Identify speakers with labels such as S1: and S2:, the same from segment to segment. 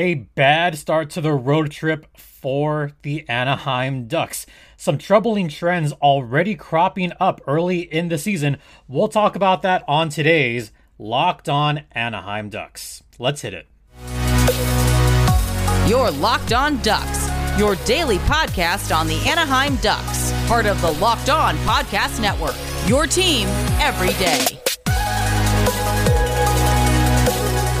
S1: A bad start to the road trip for the Anaheim Ducks. Some troubling trends already cropping up early in the season. We'll talk about that on today's Locked On Anaheim Ducks. Let's hit it.
S2: Your Locked On Ducks, your daily podcast on the Anaheim Ducks, part of the Locked On Podcast Network. Your team every day.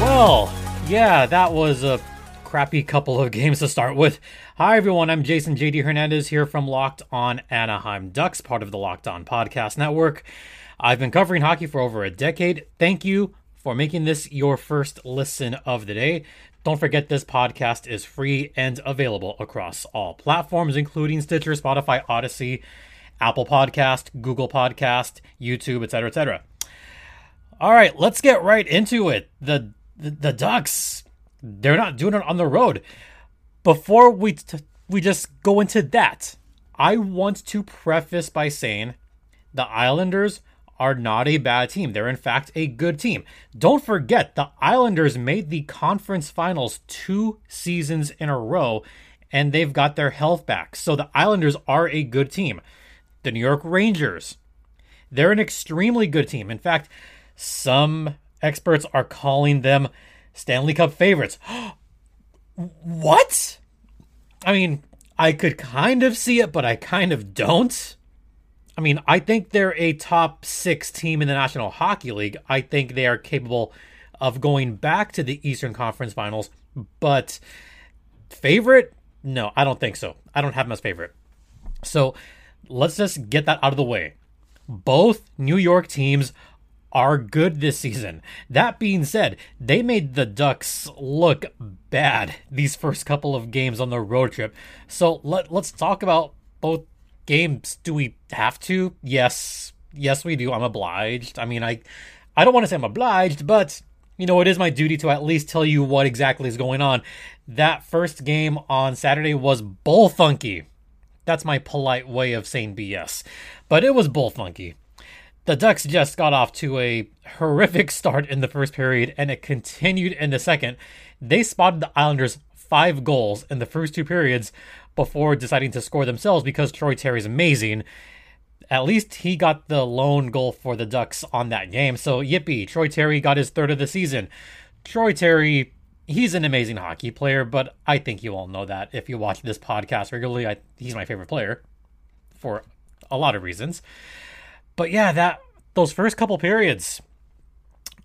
S1: Well, yeah, that was a crappy couple of games to start with. Hi, everyone. I'm Jason JD Hernandez here from Locked On Anaheim Ducks, part of the Locked On Podcast Network. I've been covering hockey for over a decade. Thank you for making this your first listen of the day. Don't forget this podcast is free and available across all platforms, including Stitcher, Spotify, Audacy, Apple Podcast, Google Podcast, YouTube, etc., etc. All right, let's get right into it. The the, Ducks, they're not doing it on the road. Before we t- we just go into that, I want to preface by saying the Islanders are not a bad team. They're in fact a good team. Don't forget the Islanders made the conference finals 2 seasons in a row and they've got their health back. So the Islanders are a good team. The New York Rangers, they're an extremely good team. In fact, some experts are calling them Stanley Cup favorites. what? I mean, I could kind of see it, but I kind of don't. I mean, I think they're a top six team in the National Hockey League. I think they are capable of going back to the Eastern Conference Finals, but favorite? No, I don't think so. I don't have them as favorite. So let's just get that out of the way. Both New York teams are good this season. That being said, they made the Ducks look bad these first couple of games on the road trip. So let, let's talk about both games. Do we have to? Yes. Yes, we do. I'm obliged. I mean, I I don't want to say I'm obliged, but you know, it is my duty to at least tell you what exactly is going on. That first game on Saturday was bull funky. That's my polite way of saying BS. But it was bull funky. The Ducks just got off to a horrific start in the first period and it continued in the second. They spotted the Islanders five goals in the first two periods before deciding to score themselves because Troy Terry's amazing. At least he got the lone goal for the Ducks on that game. So, yippee, Troy Terry got his third of the season. Troy Terry, he's an amazing hockey player, but I think you all know that if you watch this podcast regularly. I, he's my favorite player for a lot of reasons. But yeah, that those first couple periods,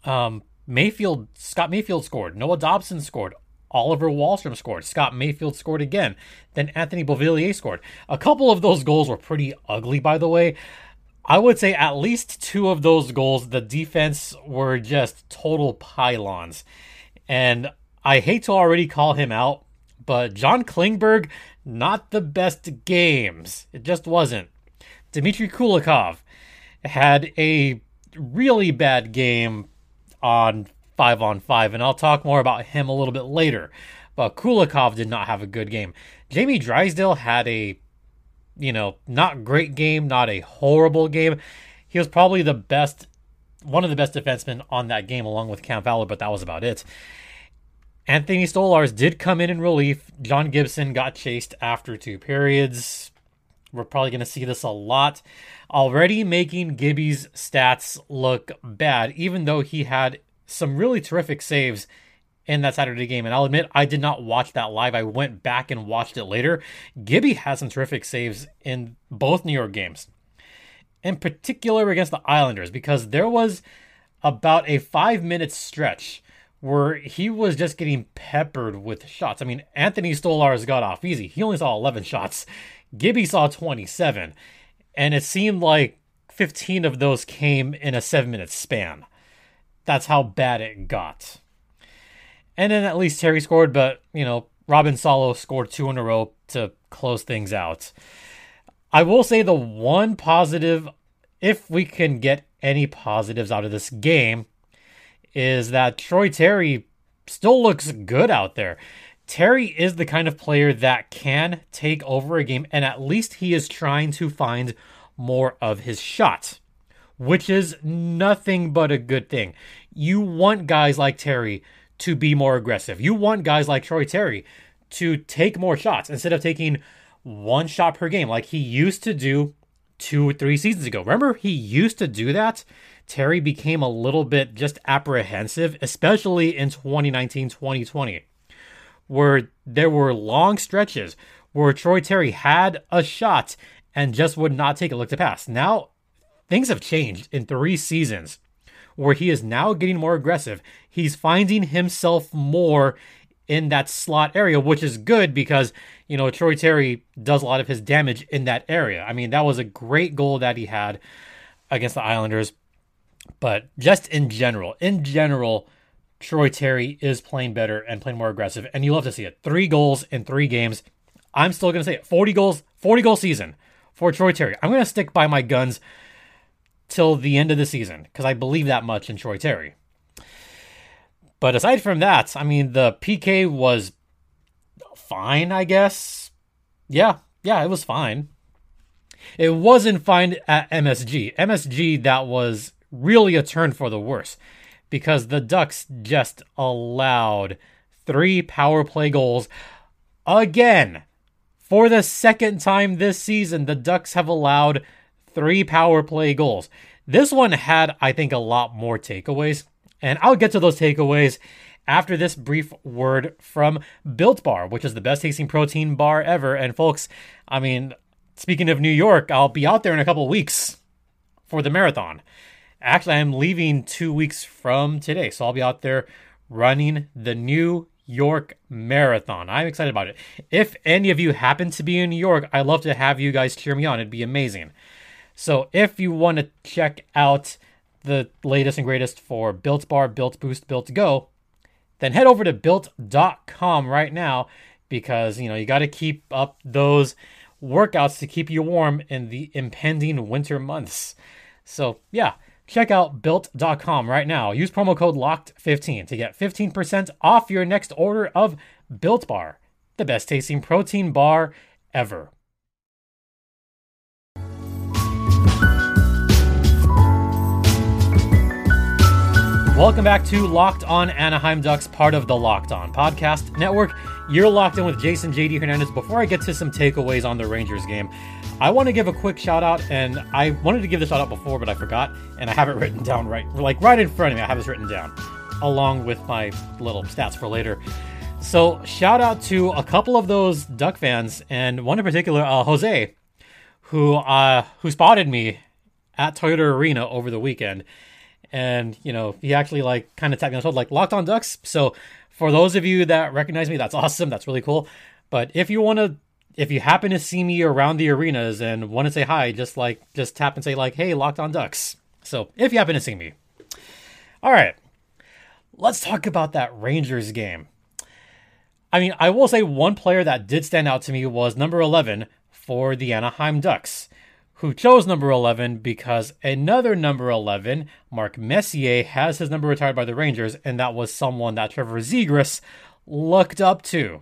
S1: um, Mayfield, Scott Mayfield scored. Noah Dobson scored. Oliver Wahlstrom scored. Scott Mayfield scored again. Then Anthony Beauvillier scored. A couple of those goals were pretty ugly, by the way. I would say at least two of those goals, the defense were just total pylons. And I hate to already call him out, but John Klingberg, not the best games. It just wasn't. Dmitry Kulikov, had a really bad game on five on five, and I'll talk more about him a little bit later. But Kulikov did not have a good game. Jamie Drysdale had a, you know, not great game, not a horrible game. He was probably the best, one of the best defensemen on that game, along with Cam Fowler, but that was about it. Anthony Stolarz did come in in relief. John Gibson got chased after two periods. We're probably going to see this a lot. Already making Gibby's stats look bad, even though he had some really terrific saves in that Saturday game. And I'll admit, I did not watch that live. I went back and watched it later. Gibby had some terrific saves in both New York games, in particular against the Islanders, because there was about a five minute stretch where he was just getting peppered with shots. I mean, Anthony Stolarz got off easy. He only saw 11 shots. Gibby saw 27, and it seemed like 15 of those came in a seven minute span. That's how bad it got. And then at least Terry scored, but, you know, Robin Salo scored two in a row to close things out. I will say the one positive, if we can get any positives out of this game, is that Troy Terry still looks good out there. Terry is the kind of player that can take over a game, and at least he is trying to find more of his shot, which is nothing but a good thing. You want guys like Terry to be more aggressive. You want guys like Troy Terry to take more shots instead of taking one shot per game like he used to do two or three seasons ago. Remember, he used to do that. Terry became a little bit just apprehensive, especially in 2019 2020, where there were long stretches where Troy Terry had a shot and just would not take a look to pass. Now, things have changed in three seasons where he is now getting more aggressive. He's finding himself more in that slot area, which is good because, you know, Troy Terry does a lot of his damage in that area. I mean, that was a great goal that he had against the Islanders. But just in general, in general, Troy Terry is playing better and playing more aggressive, and you love to see it. Three goals in three games. I'm still going to say it. 40 goals, 40 goal season for Troy Terry. I'm going to stick by my guns till the end of the season because I believe that much in Troy Terry. But aside from that, I mean, the PK was fine, I guess. Yeah, yeah, it was fine. It wasn't fine at MSG. MSG, that was really a turn for the worse because the Ducks just allowed three power play goals again. For the second time this season, the Ducks have allowed three power play goals. This one had, I think, a lot more takeaways. And I'll get to those takeaways after this brief word from Built Bar, which is the best tasting protein bar ever. And folks, I mean, speaking of New York, I'll be out there in a couple weeks for the marathon. Actually, I'm leaving two weeks from today, so I'll be out there running the New York Marathon. I'm excited about it. If any of you happen to be in New York, I'd love to have you guys cheer me on. It'd be amazing. So if you want to check out the latest and greatest for Built Bar, Built Boost, Built Go, then head over to built.com right now because you know you got to keep up those workouts to keep you warm in the impending winter months. So, yeah, check out built.com right now. Use promo code LOCKED15 to get 15% off your next order of Built Bar, the best tasting protein bar ever. Welcome back to Locked On Anaheim Ducks, part of the Locked On Podcast Network. You're locked in with Jason JD Hernandez. Before I get to some takeaways on the Rangers game, I want to give a quick shout out, and I wanted to give this shout out before, but I forgot, and I have it written down right, like right in front of me. I have this written down, along with my little stats for later. So shout out to a couple of those Duck fans, and one in particular, uh, Jose, who uh, who spotted me at Toyota Arena over the weekend and you know he actually like kind of tapped me on the shoulder like locked on ducks so for those of you that recognize me that's awesome that's really cool but if you want to if you happen to see me around the arenas and want to say hi just like just tap and say like hey locked on ducks. So if you happen to see me. All right let's talk about that rangers game. I mean i will say one player that did stand out to me was number 11 for the anaheim ducks who chose number 11 because another number 11, Mark Messier, has his number retired by the Rangers, and that was someone that Trevor Zegras looked up to.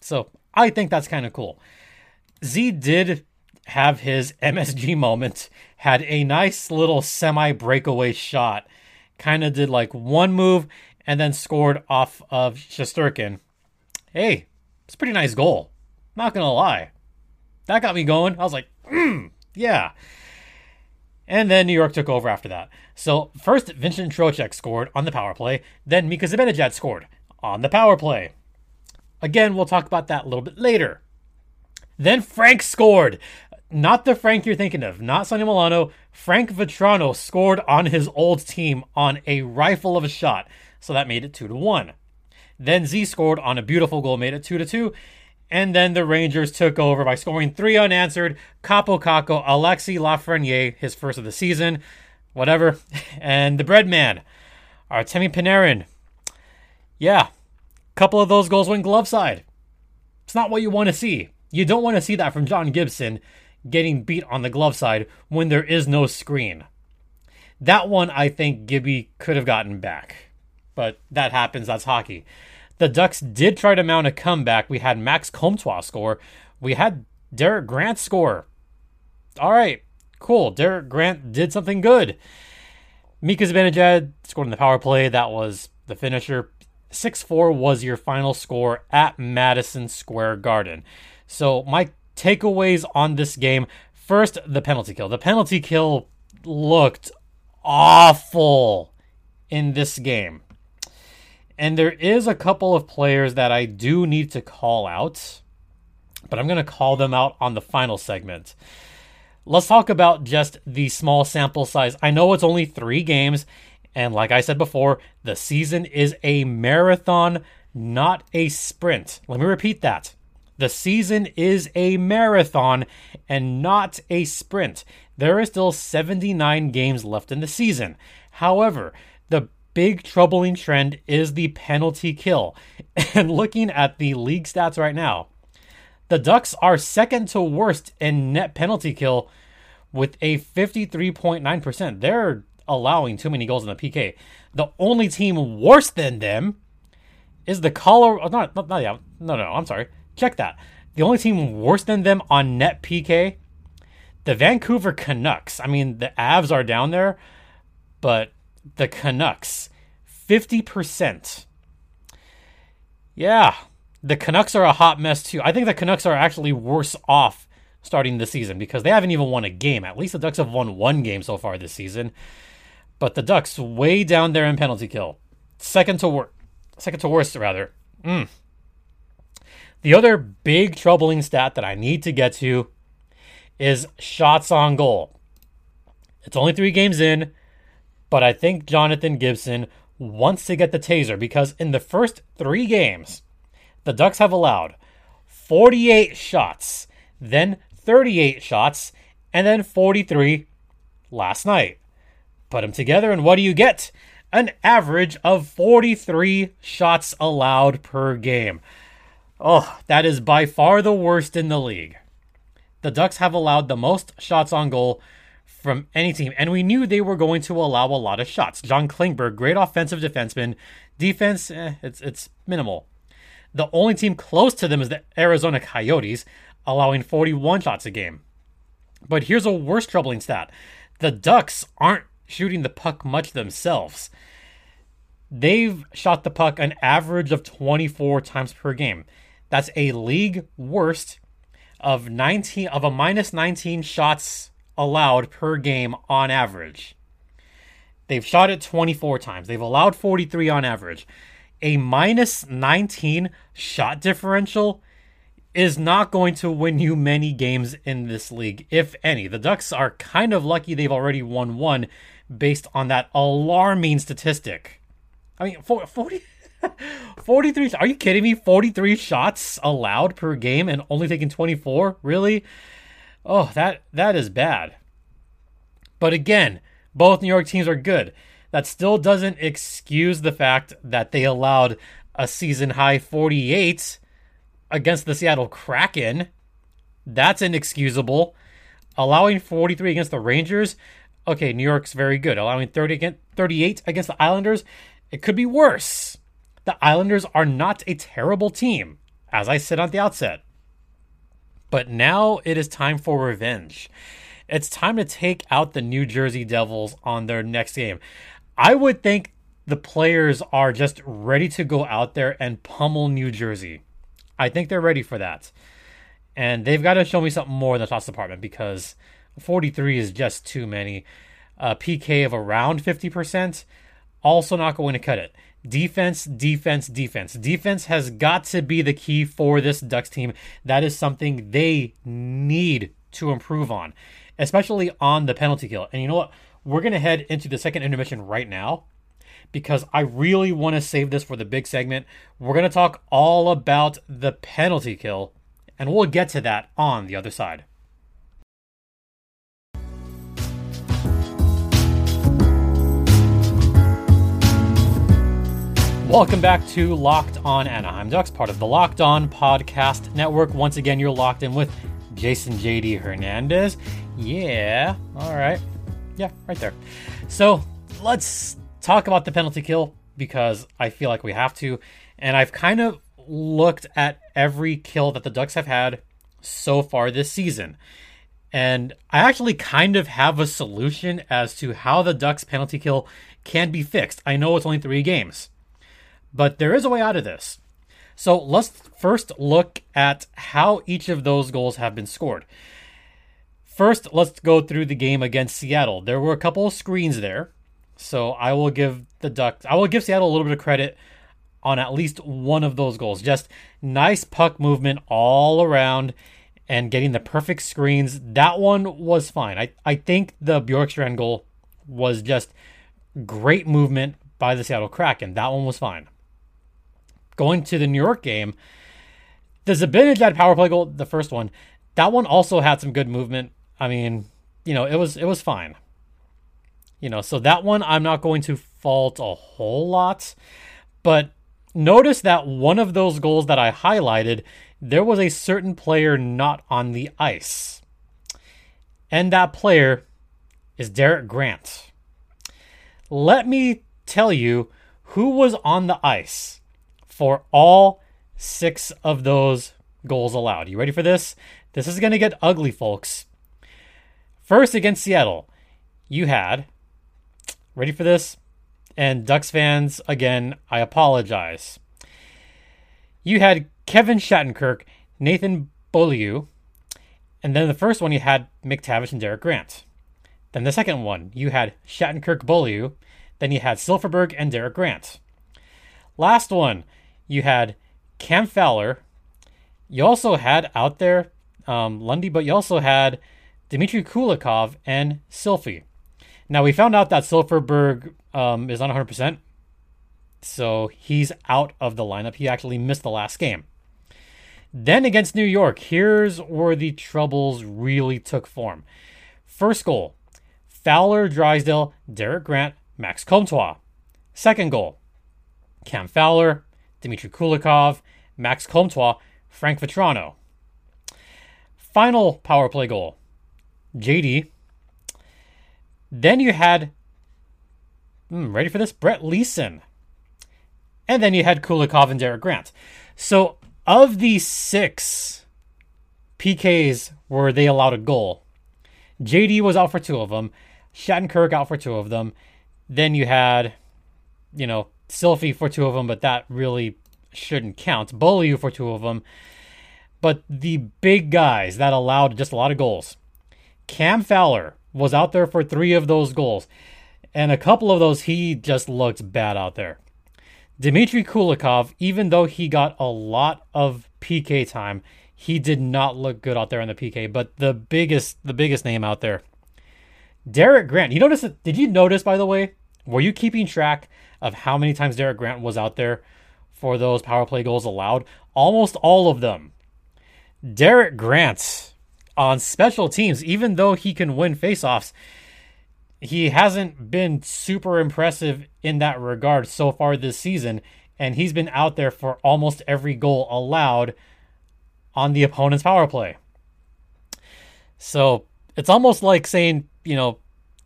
S1: So I think that's kind of cool. Z did have his MSG moment, had a nice little semi breakaway shot, kind of did like one move and then scored off of Shesterkin. Hey, it's a pretty nice goal. Not gonna lie. That got me going. I was like, mm, yeah. And then New York took over after that. So first, Vincent Trocheck scored on the power play. Then Mika Zibanejad scored on the power play. Again, we'll talk about that a little bit later. Then Frank scored. Not the Frank you're thinking of, not Sonny Milano. Frank Vatrano scored on his old team on a rifle of a shot. So that made it 2 to 1. Then Z scored on a beautiful goal, made it 2 to 2. And then the Rangers took over by scoring three unanswered. Kaapo Kakko, Alexi Lafreniere, his first of the season, whatever. And the bread man, Artemi Panarin. Yeah, couple of those goals went glove side. It's not what you want to see. You don't want to see that from John Gibson getting beat on the glove side when there is no screen. That one I think Gibby could have gotten back. But that happens, that's hockey. The Ducks did try to mount a comeback. We had Max Comtois score. We had Derek Grant score. All right, cool. Derek Grant did something good. Mika Zibanejad scored in the power play. That was the finisher. 6 4 was your final score at Madison Square Garden. So, my takeaways on this game first, the penalty kill. The penalty kill looked awful in this game. And there is a couple of players that I do need to call out, but I'm going to call them out on the final segment. Let's talk about just the small sample size. I know it's only three games, and like I said before, the season is a marathon, not a sprint. Let me repeat that. The season is a marathon and not a sprint. There are still 79 games left in the season. However, the big troubling trend is the penalty kill. And looking at the league stats right now, the Ducks are second to worst in net penalty kill with a 53.9%. They're allowing too many goals in the PK. The only team worse than them is the Colorado. Oh, not, not, not yeah, no, no, I'm sorry. Check that. The only team worse than them on net PK, the Vancouver Canucks. I mean, the Avs are down there, but the Canucks, 50%. Yeah, the Canucks are a hot mess too. I think the Canucks are actually worse off starting the season because they haven't even won a game. At least the Ducks have won one game so far this season. But the Ducks way down there in penalty kill. Second to worst. Second to worst, rather. Mm. The other big troubling stat that I need to get to is shots on goal. It's only three games in, but I think Jonathan Gibson wants to get the taser because in the first three games, the Ducks have allowed 48 shots, then 38 shots, and then 43 last night. Put them together, and what do you get? An average of 43 shots allowed per game. Oh, that is by far the worst in the league. The Ducks have allowed the most shots on goal from any team, and we knew they were going to allow a lot of shots. John Klingberg, great offensive defenseman. Defense, eh, it's it's minimal. The only team close to them is the Arizona Coyotes, allowing 41 shots a game. But here's a worse troubling stat the Ducks aren't shooting the puck much themselves. They've shot the puck an average of 24 times per game. That's a league worst of 19 of a minus 19 shots allowed per game on average. They've shot it 24 times. They've allowed 43 on average. A minus 19 shot differential is not going to win you many games in this league, if any. The Ducks are kind of lucky they've already won one based on that alarming statistic. I mean, 40, 43. Are you kidding me? 43 shots allowed per game and only taking 24? Really? Oh, that that is bad. But again, both New York teams are good. That still doesn't excuse the fact that they allowed a season high 48 against the Seattle Kraken. That's inexcusable. Allowing 43 against the Rangers. Okay, New York's very good. Allowing 30 against, 38 against the Islanders. It could be worse. The Islanders are not a terrible team, as I said at the outset. But now it is time for revenge. It's time to take out the New Jersey Devils on their next game. I would think the players are just ready to go out there and pummel New Jersey. I think they're ready for that. And they've got to show me something more in the toss department because 43 is just too many. A PK of around 50%, also not going to cut it. Defense, defense, defense. Defense has got to be the key for this Ducks team. That is something they need to improve on, especially on the penalty kill. And you know what? We're going to head into the second intermission right now because I really want to save this for the big segment. We're going to talk all about the penalty kill, and we'll get to that on the other side. Welcome back to Locked On Anaheim Ducks, part of the Locked On Podcast Network. Once again, you're locked in with Jason JD Hernandez. Yeah, all right. Yeah, right there. So let's talk about the penalty kill because I feel like we have to. And I've kind of looked at every kill that the Ducks have had so far this season. And I actually kind of have a solution as to how the Ducks penalty kill can be fixed. I know it's only three games, but there is a way out of this. So let's first look at how each of those goals have been scored. First, let's go through the game against Seattle. There were a couple of screens there. So I will give the Ducks, I will give Seattle a little bit of credit on at least one of those goals. Just nice puck movement all around and getting the perfect screens. That one was fine. I, I think the Bjorkstrand goal was just great movement by the Seattle Kraken. That one was fine. Going to the New York game, the Zibanejad power play goal, the first one, that one also had some good movement. I mean, you know, it was it was fine. You know, so that one I'm not going to fault a whole lot, but notice that one of those goals that I highlighted, there was a certain player not on the ice. And that player is Derek Grant. Let me tell you who was on the ice for all six of those goals allowed. You ready for this? This is going to get ugly, folks. First, against Seattle, you had, ready for this? And Ducks fans, again, I apologize. You had Kevin Shattenkirk, Nathan Beaulieu, and then the first one you had McTavish and Derek Grant. Then the second one, you had Shattenkirk Beaulieu, then you had Silfverberg and Derek Grant. Last one, you had Cam Fowler. You also had out there um, Lundy, but you also had Dmitry Kulikov and Silphy. Now we found out that Silfverberg um, is not 100%, so he's out of the lineup. He actually missed the last game. Then against New York, here's where the troubles really took form. First goal, Fowler, Drysdale, Derek Grant, Max Comtois. Second goal, Cam Fowler, Dmitry Kulikov, Max Comtois, Frank Vatrano. Final power play goal, JD. Then you had, hmm, ready for this? Brett Leason. And then you had Kulikov and Derek Grant. So of these six PKs where they allowed a goal, JD was out for two of them, Shattenkirk out for two of them. Then you had, you know, Silphy for two of them, but that really shouldn't count. Beaulieu for two of them. But the big guys that allowed just a lot of goals. Cam Fowler was out there for three of those goals. And a couple of those, he just looked bad out there. Dmitry Kulikov, even though he got a lot of PK time, he did not look good out there on the PK. But the biggest, the biggest name out there, Derek Grant. You notice? Did you notice, by the way? Were you keeping track of how many times Derek Grant was out there for those power play goals allowed? Almost all of them. Derek Grant on special teams, even though he can win faceoffs, he hasn't been super impressive in that regard so far this season. And he's been out there for almost every goal allowed on the opponent's power play. So it's almost like saying, you know,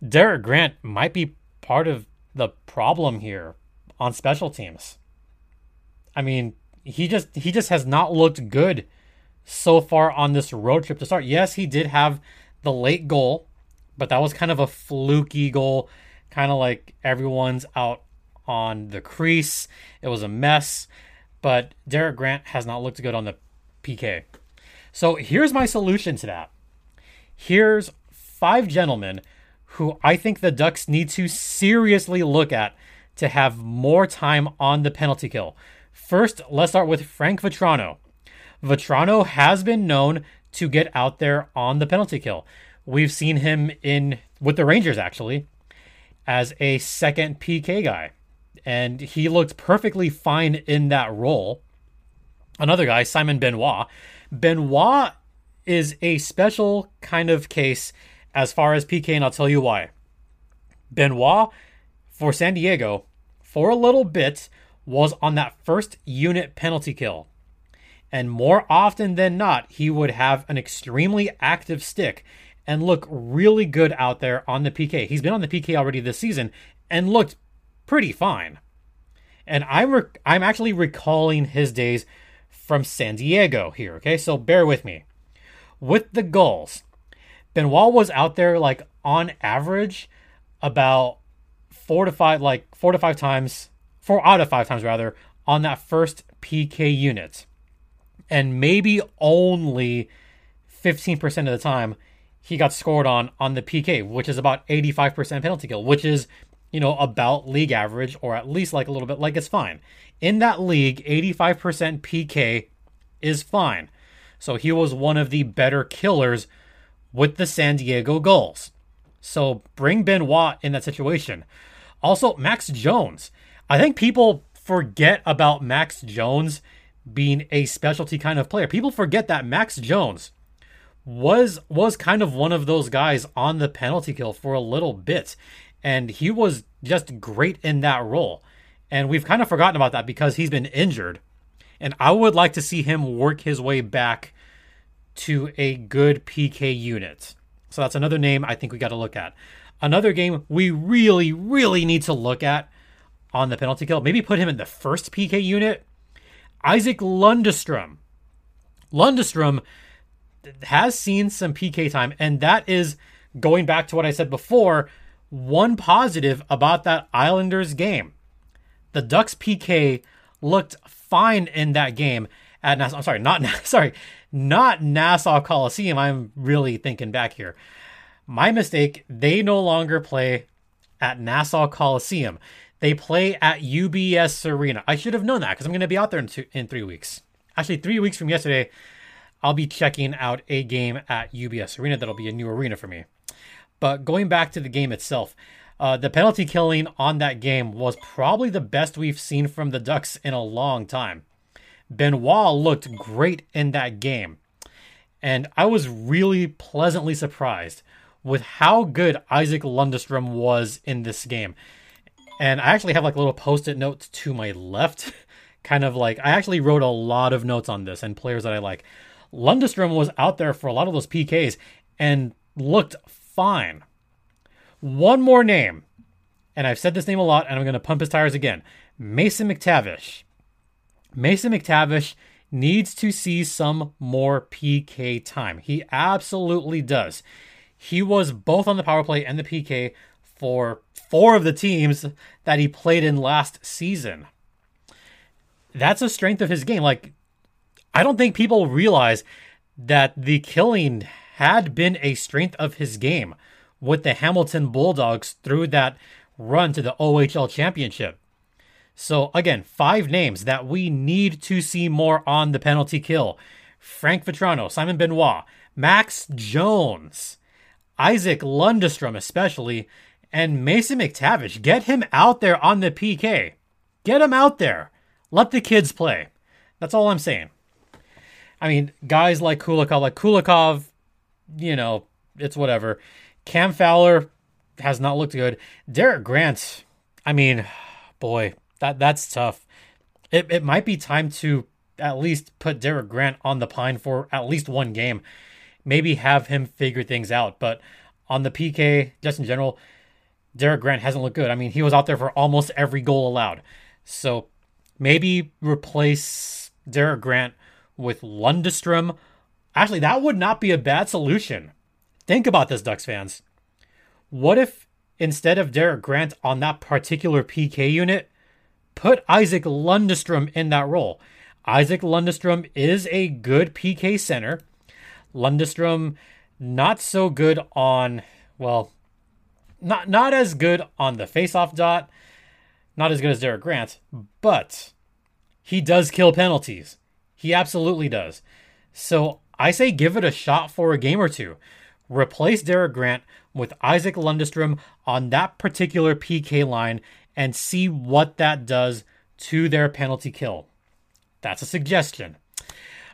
S1: Derek Grant might be part of the problem here on special teams. I mean, he just he just has not looked good so far on this road trip to start. Yes, he did have the late goal, but that was kind of a fluky goal, kind of like everyone's out on the crease. It was a mess, but Derek Grant has not looked good on the PK. So here's my solution to that. Here's five gentlemen who I think the Ducks need to seriously look at to have more time on the penalty kill. First, let's start with Frank Vatrano. Vatrano has been known to get out there on the penalty kill. We've seen him in with the Rangers actually as a second PK guy, and he looked perfectly fine in that role. Another guy, Simon Benoit. Benoit is a special kind of case as far as PK, and I'll tell you why. Benoit for San Diego, for a little bit, was on that first unit penalty kill. And more often than not, he would have an extremely active stick and look really good out there on the PK. He's been on the PK already this season and looked pretty fine. And I'm rec- I'm actually recalling his days from San Diego here, okay? So bear with me. With the goals, Benoit was out there like on average about four to five, like four to five times, four out of five times rather, on that first PK unit. And maybe only 15% of the time he got scored on on the PK, which is about 85% penalty kill, which is, you know, about league average or at least like a little bit like it's fine. In that league, 85% PK is fine. So he was one of the better killers with the San Diego Gulls. So bring Benoit in that situation. Also, Max Jones. I think people forget about Max Jones being a specialty kind of player. People forget that Max Jones was was kind of one of those guys on the penalty kill for a little bit and he was just great in that role. And we've kind of forgotten about that because he's been injured. And I would like to see him work his way back to a good PK unit. So that's another name I think we got to look at. Another game we really, really need to look at on the penalty kill. Maybe put him in the first PK unit. Isac Lundestrom. Lundestrom has seen some PK time, and that is going back to what I said before. One positive about that Islanders game. The Ducks PK looked fine in that game at Nassau. I'm sorry, not sorry, not Nassau Coliseum. I'm really thinking back here. My mistake. They no longer play at Nassau Coliseum. They play at UBS Arena. I should have known that because I'm going to be out there in, two, in three weeks. Actually, three weeks from yesterday, I'll be checking out a game at UBS Arena. That'll be a new arena for me. But going back to the game itself, uh, the penalty killing on that game was probably the best we've seen from the Ducks in a long time. Benoit looked great in that game. And I was really pleasantly surprised with how good Isac Lundestrom was in this game. And I actually have like little post-it notes to my left. kind of like I actually wrote a lot of notes on this and players that I like. Lundestrom was out there for a lot of those PKs and looked fine. One more name, and I've said this name a lot, and I'm going to pump his tires again. Mason McTavish. Mason McTavish needs to see some more PK time. He absolutely does. He was both on the power play and the PK for four of the teams that he played in last season. That's a strength of his game. Like, I don't think people realize that the killing had been a strength of his game with the Hamilton Bulldogs through that run to the OHL championship. So, again, five names that we need to see more on the penalty kill Frank Vatrano, Simon Benoit, Max Jones, Isac Lundestrom, especially, and Mason McTavish. Get him out there on the PK. Get him out there. Let the kids play. That's all I'm saying. I mean, guys like Kulikov, like Kulikov, you know, it's whatever. Cam Fowler has not looked good. Derek Grant, I mean, boy, that that's tough. It it might be time to at least put Derek Grant on the pine for at least one game. Maybe have him figure things out. But on the PK, just in general, Derek Grant hasn't looked good. I mean, he was out there for almost every goal allowed. So maybe replace Derek Grant with Lundestrom. Actually, that would not be a bad solution. Think about this, Ducks fans. What if instead of Derek Grant on that particular PK unit, put Isac Lundestrom in that role? Isac Lundestrom is a good PK center. Lundestrom, not so good on, well, not not as good on the faceoff dot, not as good as Derek Grant, but he does kill penalties. He absolutely does. So I say give it a shot for a game or two. Replace Derek Grant with Isac Lundestrom on that particular PK line and see what that does to their penalty kill. That's a suggestion.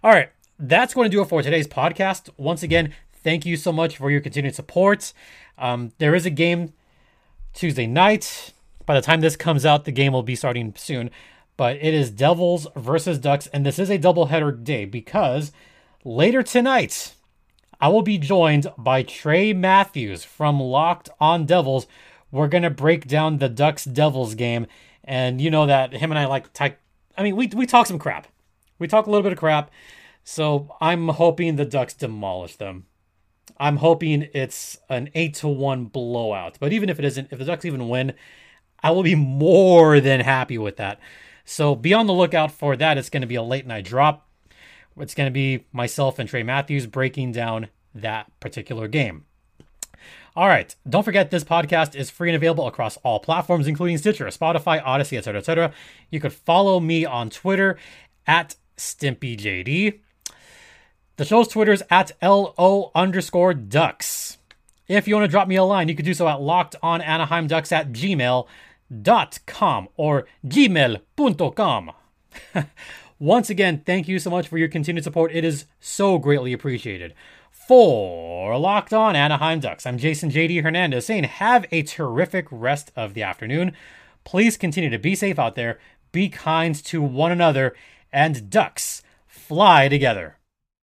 S1: All right, that's going to do it for today's podcast. Once again, thank you so much for your continued support. Um, there is a game Tuesday night. By the time this comes out, the game will be starting soon. But it is Devils versus Ducks, and this is a doubleheader day because later tonight, I will be joined by Trey Matthews from Locked on Devils. We're going to break down the Ducks Devils game. And you know that him and I like, ty- I mean, we, we talk some crap. We talk a little bit of crap. So I'm hoping the Ducks demolish them. I'm hoping it's an 8 to 1 blowout. But even if it isn't, if the Ducks even win, I will be more than happy with that. So be on the lookout for that. It's going to be a late night drop. It's going to be myself and Trey Matthews breaking down that particular game. All right. Don't forget this podcast is free and available across all platforms, including Stitcher, Spotify, Audacy, etc., etc. You could follow me on Twitter at StimpyJD. The show's Twitter is at LO underscore ducks. If you want to drop me a line, you can do so at lockedonanaheimducks at gmail.com or gmail.com. Once again, thank you so much for your continued support. It is so greatly appreciated. For Locked On Anaheim Ducks, I'm Jason JD Hernandez saying have a terrific rest of the afternoon. Please continue to be safe out there, be kind to one another, and Ducks fly together.